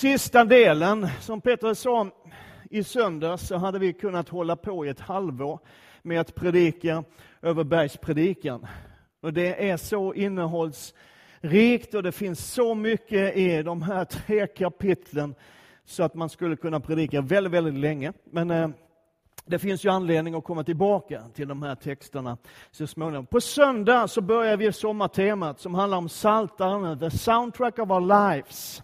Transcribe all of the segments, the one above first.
Sista delen, som Peter sa i söndags, så hade vi kunnat hålla på i ett halvår med att predika över bergspredikan. Och det är så innehållsrikt och det finns så mycket i de här tre kapitlen så att man skulle kunna predika väldigt, väldigt länge. Men eh, det finns ju anledning att komma tillbaka till de här texterna så småningom. På söndag så börjar vi sommartemat som handlar om Psaltaren, the soundtrack of our lives.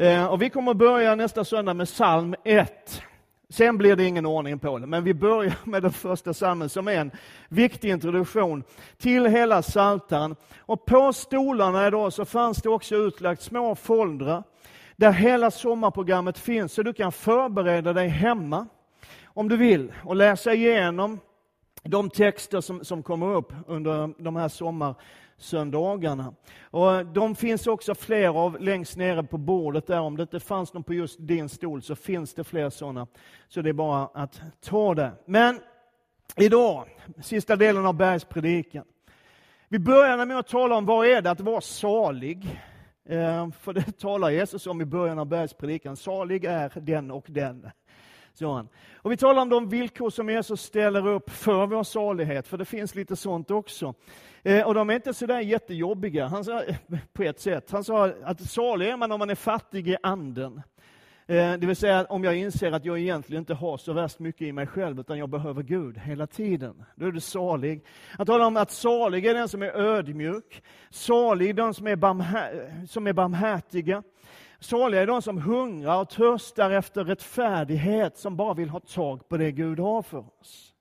Eh, och vi kommer börja nästa söndag med psalm 1. Sen blir det ingen ordning på det, men vi börjar med den första psalmen som är en viktig introduktion till hela Psaltaren. Och på stolarna idag så fanns det också utlagt små foldrar där hela sommarprogrammet finns, så du kan förbereda dig hemma om du vill och läsa igenom de texter som, som kommer upp under de här söndagarna. Och de finns också fler av längst nere på bordet där. Om det inte fanns någon på just din stol så finns det fler sådana. Så det är bara att ta det. Men idag, sista delen av bergspredikan. Vi börjar med att tala om vad är det att vara salig. Eh, för det talar Jesus om i början av bergspredikan. Salig är den och den. Så och vi talar om de villkor som Jesus ställer upp för vår salighet, för det finns lite sånt också. Eh, och de är inte sådär jättejobbiga, han sa, på ett sätt. Han sa att salig är man om man är fattig i anden. Eh, det vill säga om jag inser att jag egentligen inte har så värst mycket i mig själv, utan jag behöver Gud hela tiden. Då är du salig. Han talar om att salig är den som är ödmjuk, salig den som är, barmhär som är barmhärtiga, Saliga är de som hungrar och törstar efter rättfärdighet, som bara vill ha tag på det Gud har för oss.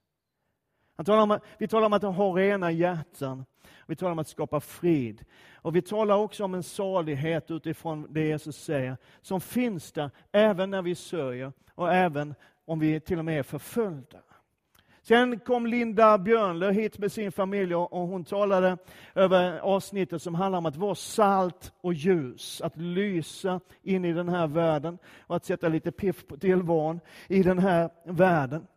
Han talar om, vi talar om att ha rena hjärtan, vi talar om att skapa frid. Och vi talar också om en salighet utifrån det Jesus säger, som finns där även när vi sörjer och även om vi till och med är förföljda. Sen kom Linda Björnlöv hit med sin familj och hon talade över avsnittet som handlar om att vara salt och ljus, att lysa in i den här världen och att sätta lite piff på tillvaron i den här världen.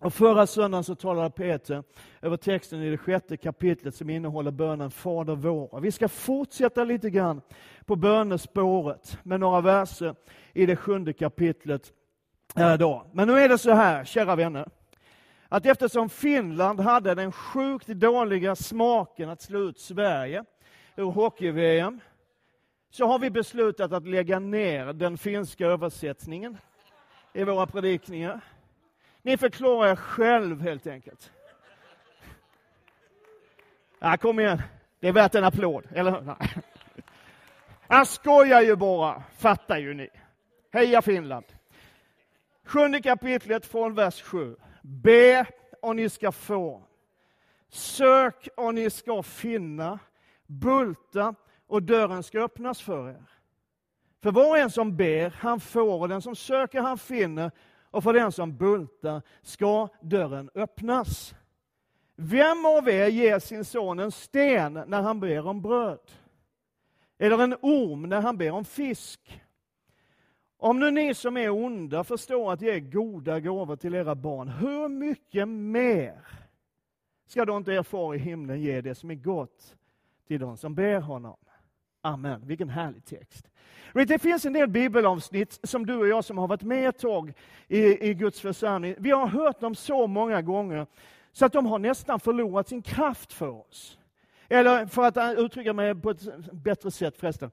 Och förra söndagen så talade Peter över texten i det sjätte kapitlet som innehåller bönen Fader vår. Vi ska fortsätta lite grann på bönespåret med några verser i det sjunde kapitlet idag. Men nu är det så här, kära vänner att eftersom Finland hade den sjukt dåliga smaken att slå ut Sverige ur hockey-VM, så har vi beslutat att lägga ner den finska översättningen i våra predikningar. Ni förklarar er själv helt enkelt. Ja, kom igen, det är värt en applåd, eller hur? Jag skojar ju bara, fattar ju ni. Heja Finland! Sjunde kapitlet från vers 7. Be och ni ska få. Sök och ni ska finna. Bulta och dörren ska öppnas för er. För var och en som ber, han får, och den som söker, han finner, och för den som bultar ska dörren öppnas. Vem av er ger sin son en sten när han ber om bröd? Eller en orm när han ber om fisk? Om nu ni som är onda förstår att ge goda gåvor till era barn, hur mycket mer ska då inte er far i himlen ge det som är gott till de som ber honom? Amen. Vilken härlig text. Det finns en del bibelavsnitt som du och jag som har varit med ett tag i, i Guds församling, vi har hört dem så många gånger så att de har nästan förlorat sin kraft för oss. Eller för att uttrycka mig på ett bättre sätt förresten.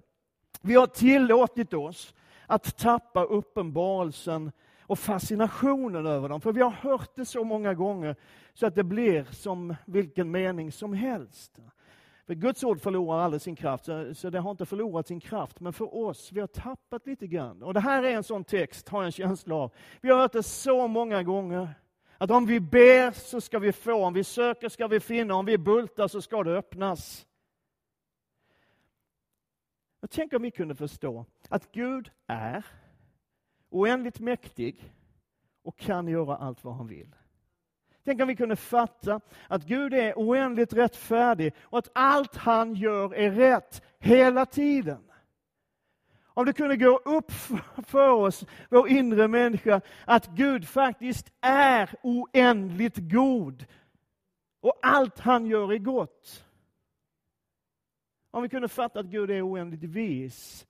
Vi har tillåtit oss att tappa uppenbarelsen och fascinationen över dem. För vi har hört det så många gånger så att det blir som vilken mening som helst. För Guds ord förlorar aldrig sin kraft, så, så det har inte förlorat sin kraft. Men för oss, vi har tappat lite grann. Och det här är en sån text, har jag en känsla av. Vi har hört det så många gånger. Att om vi ber så ska vi få, om vi söker ska vi finna, om vi bultar så ska det öppnas. Jag tänker om vi kunde förstå att Gud är oändligt mäktig och kan göra allt vad han vill. Tänk om vi kunde fatta att Gud är oändligt rättfärdig och att allt han gör är rätt hela tiden. Om det kunde gå upp för oss, vår inre människa, att Gud faktiskt är oändligt god och allt han gör är gott. Om vi kunde fatta att Gud är oändligt vis,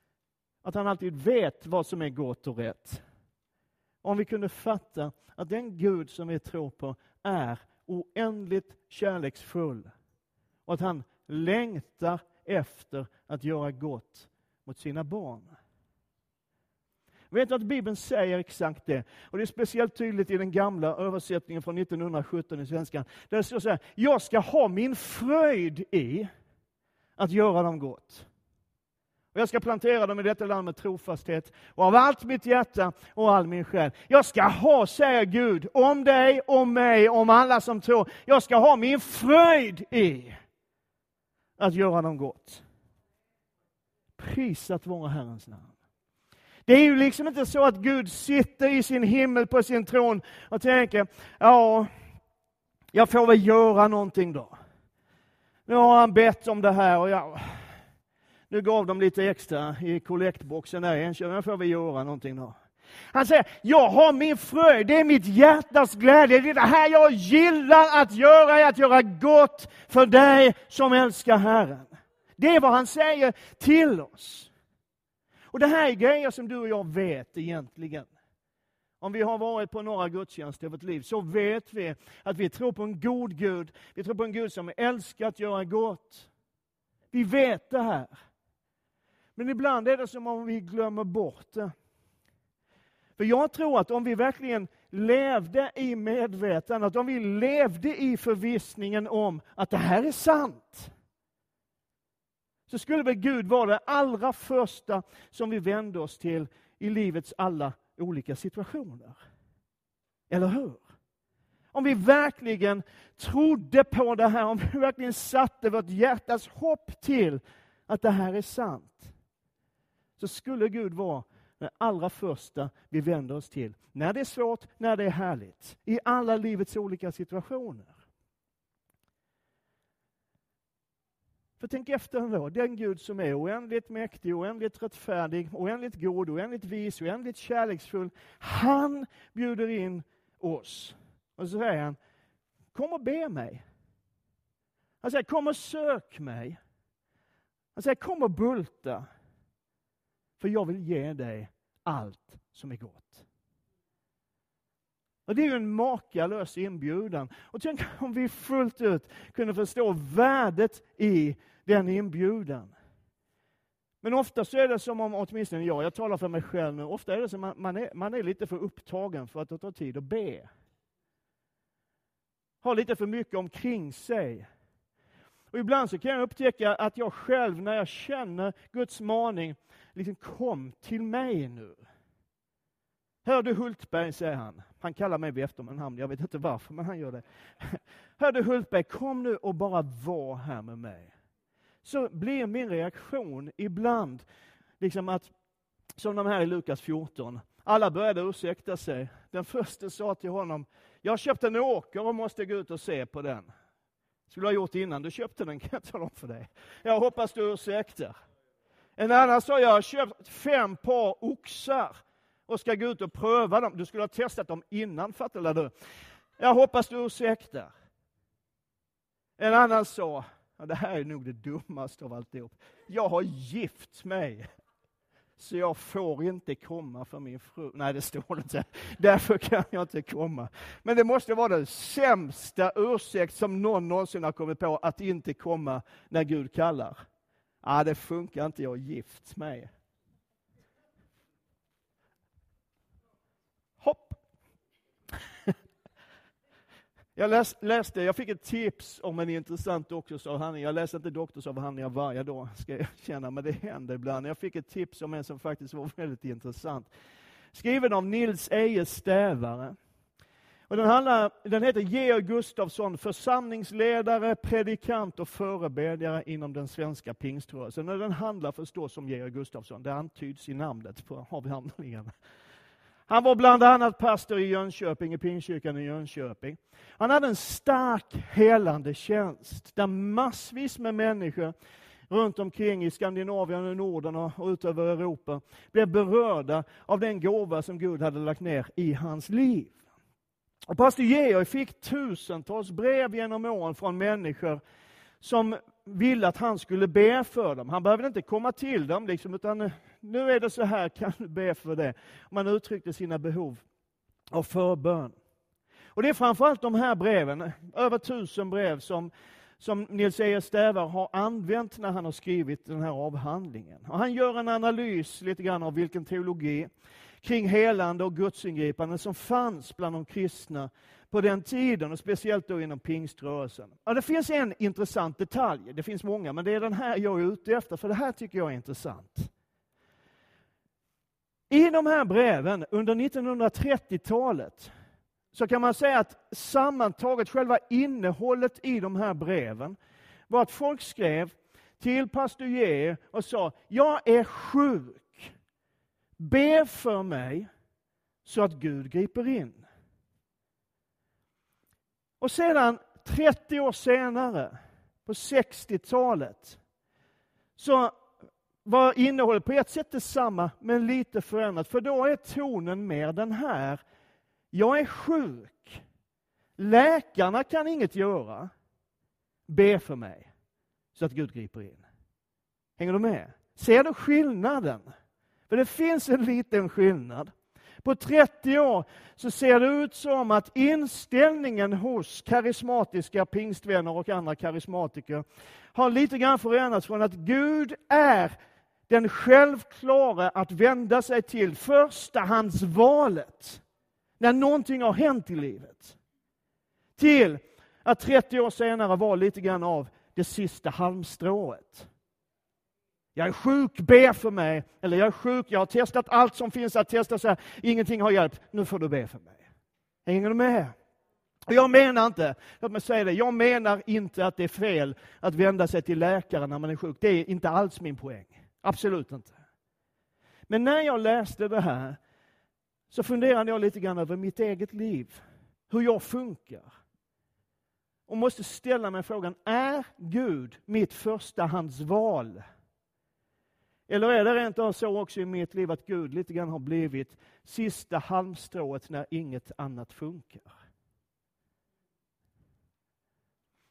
att han alltid vet vad som är gott och rätt. Om vi kunde fatta att den Gud som vi tror på är oändligt kärleksfull och att han längtar efter att göra gott mot sina barn. Vet du att Bibeln säger exakt det? Och det är speciellt tydligt i den gamla översättningen från 1917 i svenskan. Där det står så här, jag ska ha min fröjd i att göra dem gott. Och jag ska plantera dem i detta land med trofasthet och av allt mitt hjärta och all min själ. Jag ska ha, säger Gud, om dig, om mig, om alla som tror. Jag ska ha min fröjd i att göra dem gott. Prisat vara Herrens namn. Det är ju liksom inte så att Gud sitter i sin himmel på sin tron och tänker, ja, jag får väl göra någonting då. Nu har han bett om det här och jag, nu gav de lite extra i kollektboxen där i Enköping, får vi göra någonting då. Han säger, jag har min fröjd, det är mitt hjärtas glädje, det är det här jag gillar att göra, att göra gott för dig som älskar Herren. Det är vad han säger till oss. Och det här är grejer som du och jag vet egentligen. Om vi har varit på några gudstjänster i vårt liv så vet vi att vi tror på en god Gud. Vi tror på en Gud som älskar att göra gott. Vi vet det här. Men ibland är det som om vi glömmer bort det. För jag tror att om vi verkligen levde i medvetandet, om vi levde i förvissningen om att det här är sant, så skulle väl Gud vara det allra första som vi vände oss till i livets alla olika situationer. Eller hur? Om vi verkligen trodde på det här, om vi verkligen satte vårt hjärtas hopp till att det här är sant, så skulle Gud vara det allra första vi vänder oss till. När det är svårt, när det är härligt. I alla livets olika situationer. För tänk efter ändå, den Gud som är oändligt mäktig, oändligt rättfärdig, oändligt god, oändligt vis, oändligt kärleksfull. Han bjuder in oss. Och så säger han, kom och be mig. Han säger, kom och sök mig. Han säger, kom och bulta. För jag vill ge dig allt som är gott. Och Det är ju en makalös inbjudan. Och tänk om vi fullt ut kunde förstå värdet i den inbjudan. Men ofta så är det som om, åtminstone jag, jag talar för mig själv nu, ofta är det som att man är, man är lite för upptagen för att ta tid att be. Har lite för mycket omkring sig. Och ibland så kan jag upptäcka att jag själv, när jag känner Guds maning, liksom kom till mig nu. Hör du Hultberg, säger han. Han kallar mig vid efternamn, jag vet inte varför, men han gör det. Hör du Hultberg, kom nu och bara var här med mig. Så blir min reaktion ibland liksom att, som de här i Lukas 14, alla började ursäkta sig. Den första sa till honom, jag har köpt en åker och måste gå ut och se på den. Skulle ha gjort innan du köpte den, kan jag tala om för dig. Jag hoppas du ursäktar. En annan sa, jag har köpt fem par oxar och ska gå ut och pröva dem. Du skulle ha testat dem innan, fattar du? Jag hoppas du ursäktar. En annan sa, ja, det här är nog det dummaste av alltihop. Jag har gift mig, så jag får inte komma för min fru. Nej, det står inte. Därför kan jag inte komma. Men det måste vara den sämsta ursäkt som någon någonsin har kommit på att inte komma när Gud kallar. Ja, det funkar inte, jag har gift mig. Hopp! Jag läs, läste, jag fick ett tips om en intressant doktorsavhandling. Jag läser inte doktorsavhandlingar varje dag, ska jag känna, men det händer ibland. Jag fick ett tips om en som faktiskt var väldigt intressant. Skriven av Nils Eje Stävare. Och den, handlar, den heter Georg Gustafsson, församlingsledare, predikant och förebedjare inom den svenska pingströrelsen. Och den handlar förstås om Georg Gustafsson, det antyds i namnet på avhandlingen. Han var bland annat pastor i Jönköping, i Pingstkyrkan i Jönköping. Han hade en stark helande tjänst, där massvis med människor runt omkring i Skandinavien och Norden och utöver Europa blev berörda av den gåva som Gud hade lagt ner i hans liv. Och pastor Georg fick tusentals brev genom åren från människor som ville att han skulle be för dem. Han behövde inte komma till dem, liksom, utan nu är det så här, kan du be för det? Man uttryckte sina behov av förbön. Och det är framförallt de här breven, över tusen brev, som, som Nils E. Stävar har använt när han har skrivit den här avhandlingen. Och han gör en analys lite grann av vilken teologi kring helande och gudsingripande som fanns bland de kristna på den tiden, och speciellt då inom pingströrelsen. Ja, det finns en intressant detalj, det finns många, men det är den här jag är ute efter, för det här tycker jag är intressant. I de här breven under 1930-talet så kan man säga att sammantaget, själva innehållet i de här breven var att folk skrev till pastor J och sa, jag är sjuk. Be för mig så att Gud griper in. Och sedan 30 år senare, på 60-talet, så var innehållet på ett sätt detsamma, men lite förändrat. För då är tonen mer den här. Jag är sjuk. Läkarna kan inget göra. Be för mig, så att Gud griper in. Hänger du med? Ser du skillnaden? För det finns en liten skillnad. På 30 år så ser det ut som att inställningen hos karismatiska pingstvänner och andra karismatiker har lite grann förändrats från att Gud är den självklara att vända sig till förstahandsvalet när någonting har hänt i livet. Till att 30 år senare vara lite grann av det sista halmstrået. Jag är sjuk, be för mig. Eller jag är sjuk, jag har testat allt som finns att testa, så här, ingenting har hjälpt. Nu får du be för mig. Hänger du med? Jag menar inte, låt mig säga det, jag menar inte att det är fel att vända sig till läkare när man är sjuk. Det är inte alls min poäng. Absolut inte. Men när jag läste det här så funderade jag lite grann över mitt eget liv. Hur jag funkar. Och måste ställa mig frågan, är Gud mitt förstahandsval? Eller är det rent av så också i mitt liv att Gud lite grann har blivit sista halmstrået när inget annat funkar?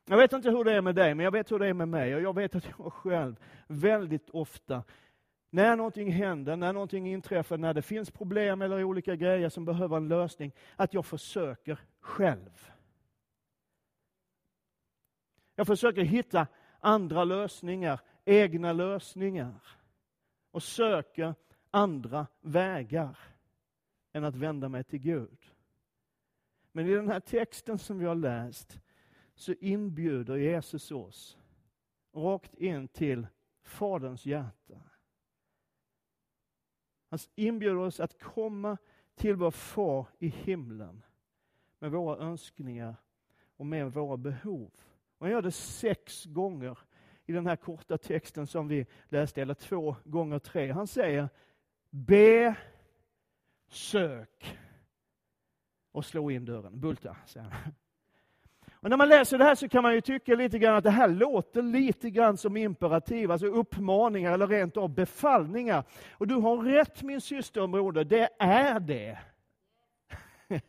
Jag vet inte hur det är med dig, men jag vet hur det är med mig. Och jag vet att jag själv väldigt ofta, när någonting händer, när någonting inträffar, när det finns problem eller olika grejer som behöver en lösning, att jag försöker själv. Jag försöker hitta andra lösningar, egna lösningar och söker andra vägar än att vända mig till Gud. Men i den här texten som vi har läst så inbjuder Jesus oss rakt in till Faderns hjärta. Han inbjuder oss att komma till vår far i himlen med våra önskningar och med våra behov. Och han gör det sex gånger i den här korta texten som vi läste, eller två gånger tre. Han säger be, sök och slå in dörren. Bulta, säger han. Men när man läser det här så kan man ju tycka lite grann att det här låter lite grann som imperativ, alltså uppmaningar eller rent av befallningar. Och du har rätt min syster och broder, det är det.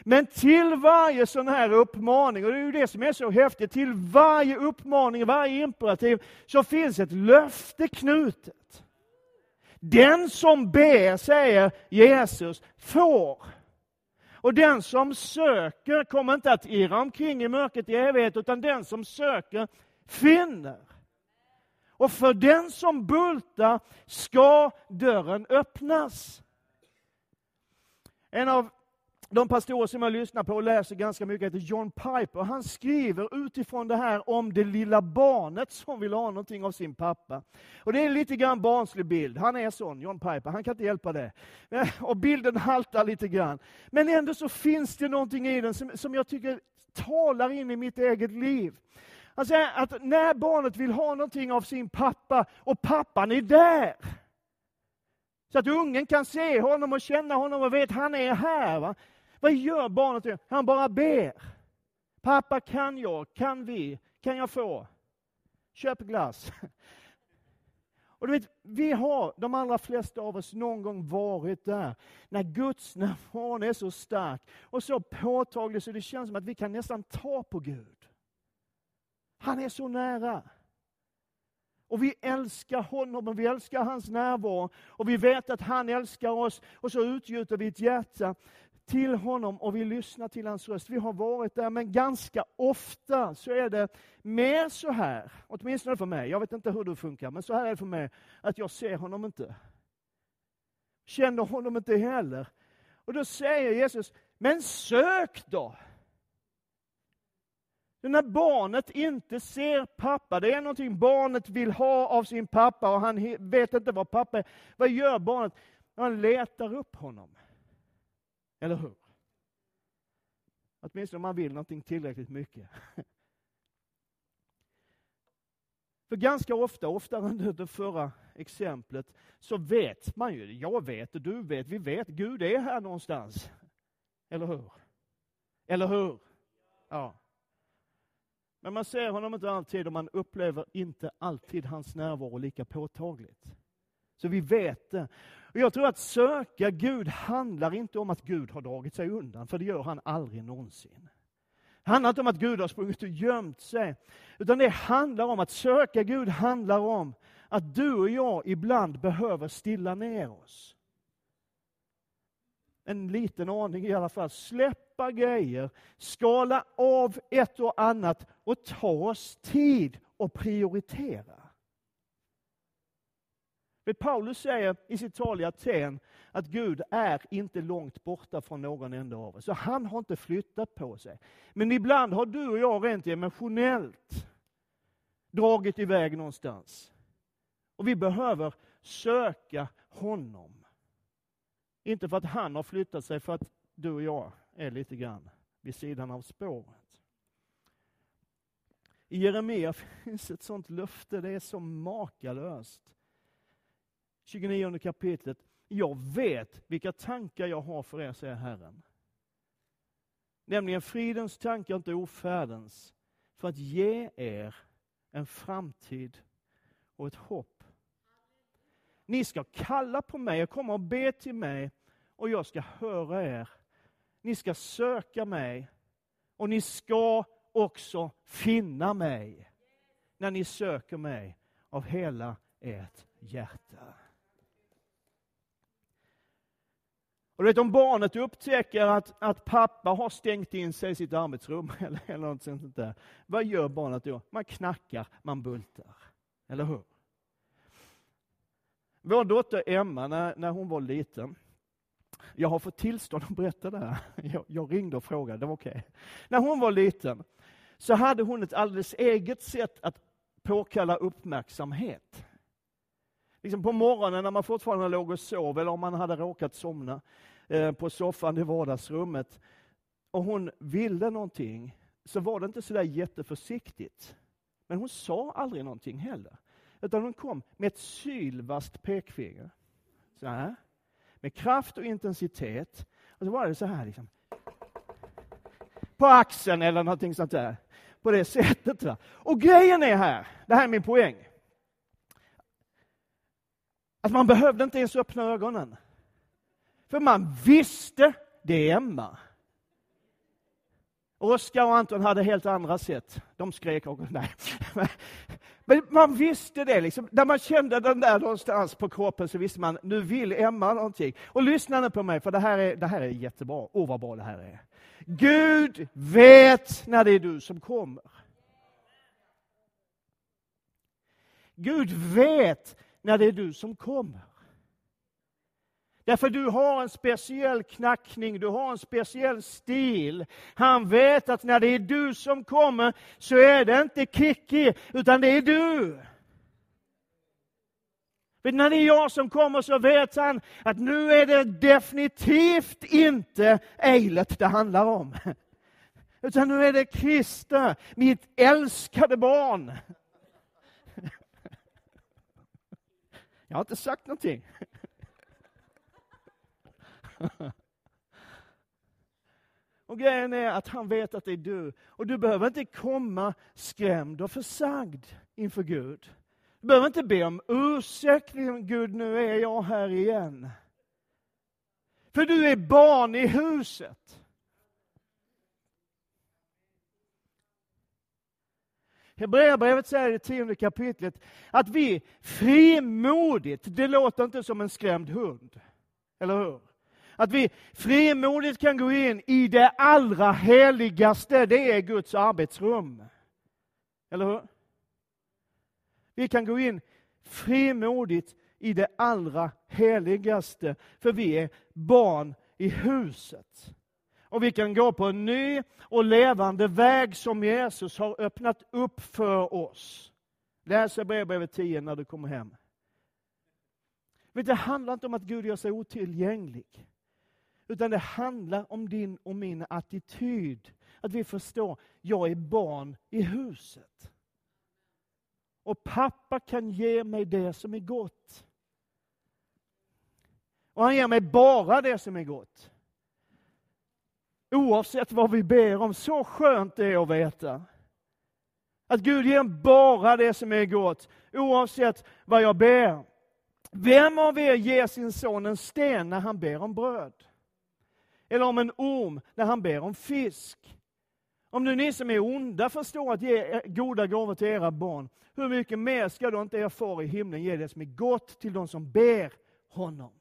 Men till varje sån här uppmaning, och det är ju det som är så häftigt, till varje uppmaning, varje imperativ, så finns ett löfte knutet. Den som ber, säger Jesus, får. Och den som söker kommer inte att irra omkring i mörkret i evighet, utan den som söker finner. Och för den som bultar ska dörren öppnas. En av de pastorer som jag lyssnar på och läser ganska mycket heter John Piper. Han skriver utifrån det här om det lilla barnet som vill ha någonting av sin pappa. Och Det är en lite grann barnslig bild. Han är sån, John Piper. Han kan inte hjälpa det. Eh, och bilden haltar lite grann. Men ändå så finns det någonting i den som, som jag tycker talar in i mitt eget liv. Han säger att när barnet vill ha någonting av sin pappa och pappan är där, så att ungen kan se honom och känna honom och vet att han är här. Va? Vad gör barnet? Han bara ber. Pappa, kan jag? Kan vi? Kan jag få? Köp glass. Och du vet, vi har, de allra flesta av oss, någon gång varit där, när Guds närvaro är så stark och så påtaglig så det känns som att vi kan nästan ta på Gud. Han är så nära. Och vi älskar honom och vi älskar hans närvaro. Och vi vet att han älskar oss. Och så utgjuter vi ett hjärta till honom och vi lyssnar till hans röst. Vi har varit där, men ganska ofta så är det mer så här, åtminstone för mig, jag vet inte hur det funkar, men så här är det för mig, att jag ser honom inte. Känner honom inte heller. Och då säger Jesus, men sök då! När barnet inte ser pappa, det är någonting barnet vill ha av sin pappa och han vet inte vad pappa är. Vad gör barnet? Han letar upp honom. Eller hur? Åtminstone om man vill någonting tillräckligt mycket. För ganska ofta, oftare än det förra exemplet, så vet man ju, jag vet och du vet, vi vet, Gud är här någonstans. Eller hur? Eller hur? Ja. Men man ser honom inte alltid och man upplever inte alltid hans närvaro lika påtagligt. Så vi vet det. Och jag tror att söka Gud handlar inte om att Gud har dragit sig undan, för det gör han aldrig någonsin. Det handlar inte om att Gud har sprungit och gömt sig, utan det handlar om att söka Gud handlar om att du och jag ibland behöver stilla ner oss. En liten aning i alla fall. Släppa grejer, skala av ett och annat och ta oss tid och prioritera. Paulus säger i sitt tal i Aten att Gud är inte långt borta från någon enda av oss. Så han har inte flyttat på sig. Men ibland har du och jag rent emotionellt dragit iväg någonstans. Och vi behöver söka honom. Inte för att han har flyttat sig, för att du och jag är lite grann vid sidan av spåret. I Jeremia finns ett sånt löfte, det är så makalöst. 29 kapitlet. Jag vet vilka tankar jag har för er, säger Herren. Nämligen fridens tankar, inte ofärdens, för att ge er en framtid och ett hopp. Ni ska kalla på mig, jag kommer och be till mig och jag ska höra er. Ni ska söka mig och ni ska också finna mig när ni söker mig av hela ert hjärta. Och du vet, om barnet upptäcker att, att pappa har stängt in sig i sitt arbetsrum, eller, eller något sånt där, vad gör barnet då? Man knackar, man bultar. Eller hur? Vår dotter Emma, när, när hon var liten, jag har fått tillstånd att berätta det här. Jag, jag ringde och frågade, det var okej. Okay. När hon var liten så hade hon ett alldeles eget sätt att påkalla uppmärksamhet. Liksom på morgonen när man fortfarande låg och sov, eller om man hade råkat somna, Eh, på soffan i vardagsrummet och hon ville någonting, så var det inte så där jätteförsiktigt. Men hon sa aldrig någonting heller. Utan hon kom med ett sylvast pekfinger. Så här. Med kraft och intensitet. Och så var det så här liksom. På axeln eller någonting sånt där. På det sättet. Va? Och grejen är här, det här är min poäng. Att man behövde inte ens öppna ögonen. För man visste, det är Emma. Oskar och Anton hade helt andra sätt. De skrek och nej. Men man visste det, liksom. när man kände den där någonstans på kroppen så visste man, nu vill Emma någonting. Och lyssna nu på mig, för det här är, det här är jättebra. Åh, oh, vad bra det här är. Gud vet när det är du som kommer. Gud vet när det är du som kommer. Därför du har en speciell knackning, du har en speciell stil. Han vet att när det är du som kommer så är det inte Kiki, utan det är du. Men när det är jag som kommer så vet han att nu är det definitivt inte Eilert det handlar om. Utan nu är det Krista, mitt älskade barn. Jag har inte sagt någonting. Och grejen är att han vet att det är du. Och du behöver inte komma skrämd och försagd inför Gud. Du behöver inte be om ursäkt, Gud nu är jag här igen. För du är barn i huset. Hebreerbrevet säger i tionde kapitlet att vi frimodigt, det låter inte som en skrämd hund, eller hur? Att vi frimodigt kan gå in i det allra heligaste, det är Guds arbetsrum. Eller hur? Vi kan gå in frimodigt i det allra heligaste, för vi är barn i huset. Och vi kan gå på en ny och levande väg som Jesus har öppnat upp för oss. Läs Hebreerbrevet 10 när du kommer hem. det handlar inte om att Gud gör sig otillgänglig. Utan det handlar om din och min attityd. Att vi förstår, jag är barn i huset. Och pappa kan ge mig det som är gott. Och han ger mig bara det som är gott. Oavsett vad vi ber om. Så skönt det är att veta. Att Gud ger bara det som är gott, oavsett vad jag ber. Vem av er ger sin son en sten när han ber om bröd? Eller om en orm när han ber om fisk? Om nu ni som är onda förstår att ge goda gåvor till era barn, hur mycket mer ska då inte er far i himlen ge det som är gott till de som ber honom?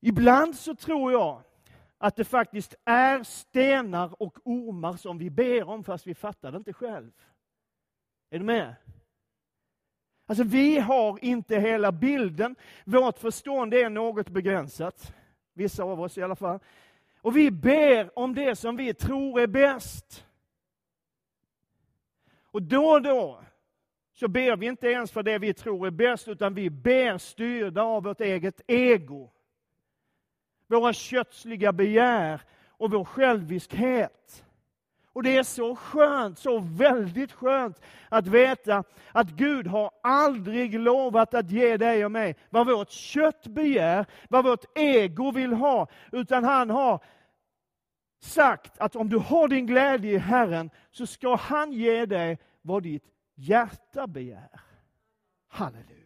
Ibland så tror jag att det faktiskt är stenar och ormar som vi ber om, fast vi fattar det inte själv. Är du med? Alltså vi har inte hela bilden. Vårt förstånd är något begränsat. Vissa av oss i alla fall. Och vi ber om det som vi tror är bäst. Och då och då så ber vi inte ens för det vi tror är bäst, utan vi ber styrda av vårt eget ego våra kötsliga begär och vår själviskhet. Och det är så skönt, så väldigt skönt att veta att Gud har aldrig lovat att ge dig och mig vad vårt kött begär, vad vårt ego vill ha, utan han har sagt att om du har din glädje i Herren så ska han ge dig vad ditt hjärta begär. Halleluja.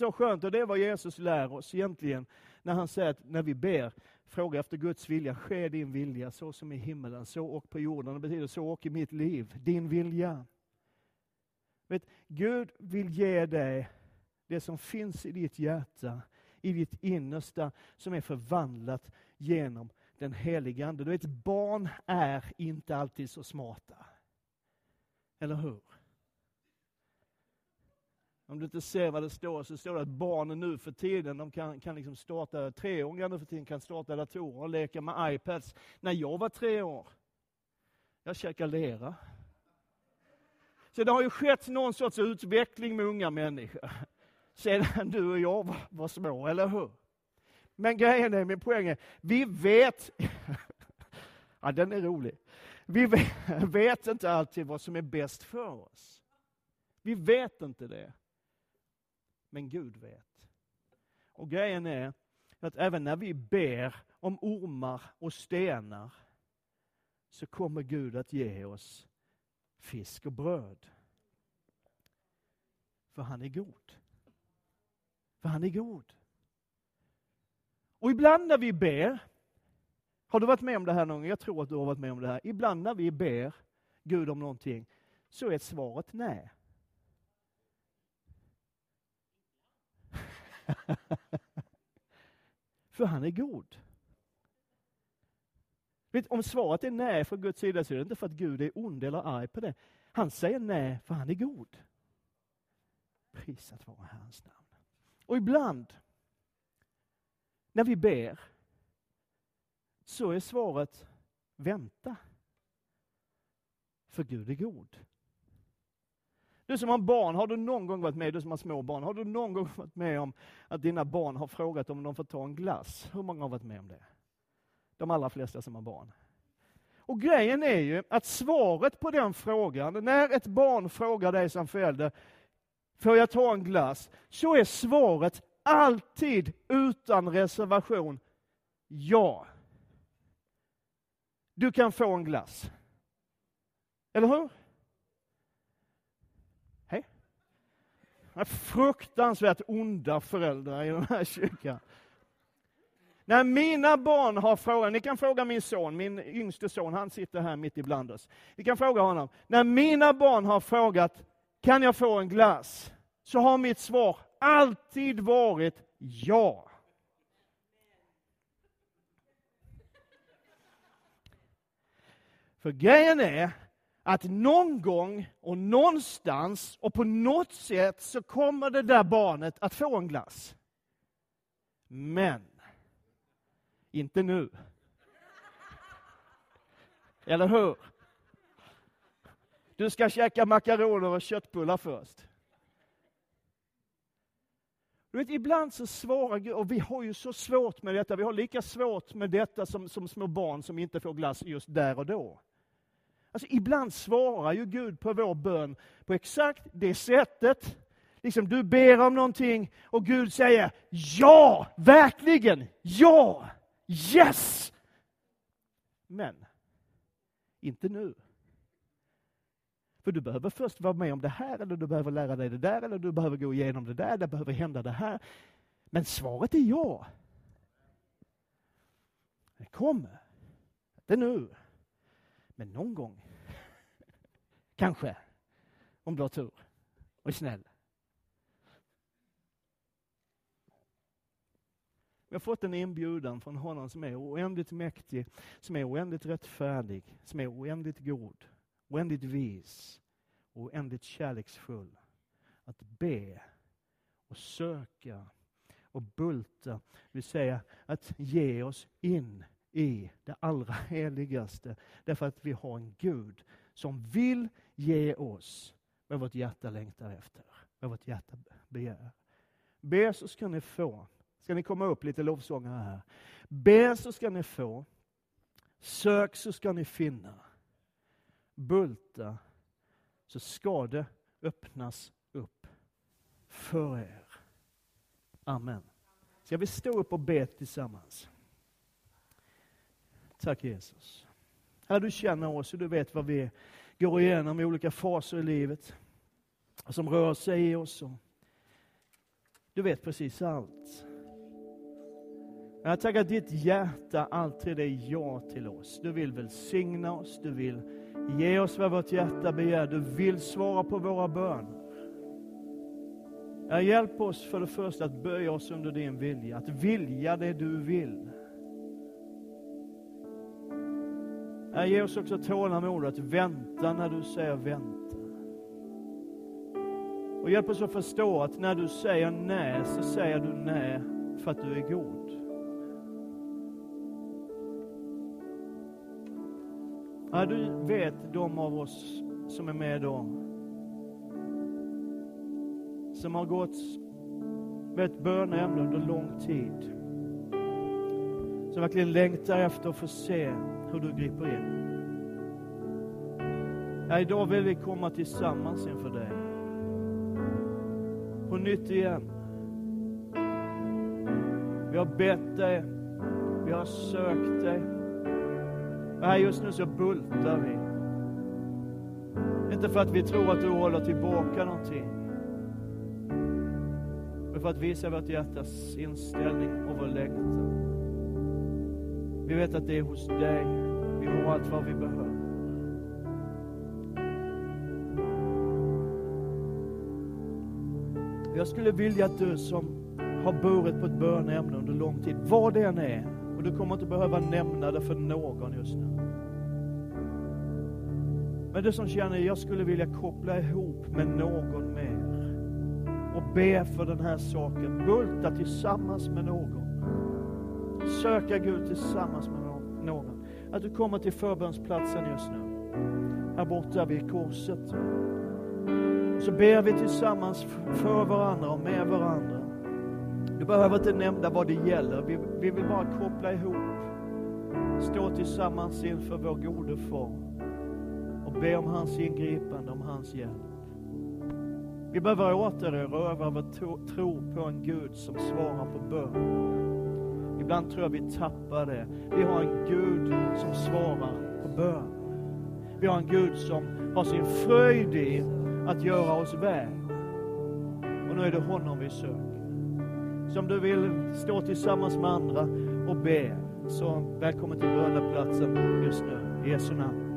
Så skönt, och det är vad Jesus lär oss egentligen, när han säger att när vi ber, fråga efter Guds vilja, ske din vilja, så som i himmelen, så och på jorden. Det betyder så och i mitt liv, din vilja. Vet, Gud vill ge dig det som finns i ditt hjärta, i ditt innersta, som är förvandlat genom den helige Ande. Du vet, barn är inte alltid så smarta. Eller hur? Om du inte ser vad det står så står det att barnen nu för tiden, de kan, kan liksom starta, treåringar nu för tiden kan starta datorer och leka med iPads. När jag var tre år, jag käkade lera. Så det har ju skett någon sorts utveckling med unga människor sedan du och jag var, var små, eller hur? Men grejen är, min poäng är, vi vet, ja den är rolig, vi vet, vet inte alltid vad som är bäst för oss. Vi vet inte det men Gud vet. Och grejen är att även när vi ber om ormar och stenar så kommer Gud att ge oss fisk och bröd. För han är god. För han är god. Och ibland när vi ber, har du varit med om det här någon gång? Jag tror att du har varit med om det här. Ibland när vi ber Gud om någonting så är svaret nej. för han är god. Vet, om svaret är nej från Guds sida så är det inte för att Gud är ond eller arg på det. Han säger nej för han är god. Prisat vare Herrens namn. Och ibland när vi ber så är svaret vänta. För Gud är god. Du som har barn, har du någon gång varit med, du som har små barn, har du någon gång varit med om att dina barn har frågat om de får ta en glass? Hur många har varit med om det? De allra flesta som har barn. Och grejen är ju att svaret på den frågan, när ett barn frågar dig som förälder, får jag ta en glass? Så är svaret alltid utan reservation, ja. Du kan få en glass. Eller hur? Fruktansvärt onda föräldrar i den här kyrkan. När mina barn har frågat, ni kan fråga min son, min yngste son, han sitter här mitt ibland oss. Ni kan fråga honom. När mina barn har frågat, kan jag få en glass? Så har mitt svar alltid varit ja. För grejen är att någon gång och någonstans och på något sätt så kommer det där barnet att få en glass. Men inte nu. Eller hur? Du ska käka makaroner och köttbullar först. Du vet, ibland så svarar Gud, och vi har ju så svårt med detta, vi har lika svårt med detta som, som små barn som inte får glass just där och då. Alltså ibland svarar ju Gud på vår bön på exakt det sättet. Liksom du ber om någonting och Gud säger ja, verkligen, ja, yes! Men, inte nu. För du behöver först vara med om det här, eller du behöver lära dig det där, eller du behöver gå igenom det där, det behöver hända det här. Men svaret är ja. Det kommer. Inte nu. Men någon gång. Kanske. Om du har tur och är snäll. Vi har fått en inbjudan från honom som är oändligt mäktig, som är oändligt rättfärdig, som är oändligt god, oändligt vis och oändligt kärleksfull. Att be och söka och bulta, det vill säga att ge oss in i det allra heligaste. Därför att vi har en Gud som vill ge oss vad vårt hjärta längtar efter, vad vårt hjärta begär. Be så ska ni få. Ska ni komma upp lite lovsångare här? Be så ska ni få. Sök så ska ni finna. Bulta så ska det öppnas upp för er. Amen. Ska vi stå upp och be tillsammans? Tack Jesus. Herre, du känner oss och du vet vad vi går igenom i olika faser i livet. Som rör sig i oss. Du vet precis allt. Jag tackar att ditt hjärta alltid är ja till oss. Du vill välsigna oss, du vill ge oss vad vårt hjärta begär. Du vill svara på våra böner. hjälp oss för det första att böja oss under din vilja, att vilja det du vill. Herre, ge oss också tålamod att vänta när du säger vänta. Och hjälp oss att förstå att när du säger nej, så säger du nej för att du är god. Ja, du vet de av oss som är med då, som har gått med ett böneämne under lång tid, som verkligen längtar efter att få se hur du griper in. Ja, idag vill vi komma tillsammans inför dig. På nytt igen. Vi har bett dig, vi har sökt dig. Och här just nu så bultar vi. Inte för att vi tror att du håller tillbaka någonting. Men för att visa vårt hjärtas inställning och vår längtan. Vi vet att det är hos dig vi har allt vad vi behöver. Jag skulle vilja att du som har burit på ett böneämne under lång tid, vad det än är, och du kommer inte behöva nämna det för någon just nu. Men du som känner, jag skulle vilja koppla ihop med någon mer och be för den här saken, bulta tillsammans med någon. Söka Gud tillsammans med någon. Att du kommer till förbönsplatsen just nu. Här borta vid korset. Så ber vi tillsammans för varandra och med varandra. Du behöver inte nämna vad det gäller. Vi, vi vill bara koppla ihop. Stå tillsammans inför vår gode far och be om hans ingripande, om hans hjälp. Vi behöver återerövra vår tro på en Gud som svarar på bön. Ibland tror jag vi tappar det. Vi har en Gud som svarar på bön. Vi har en Gud som har sin fröjd i att göra oss väl. Och nu är det honom vi söker. Så om du vill stå tillsammans med andra och be, så välkommen till böneplatsen just nu. I Jesu namn.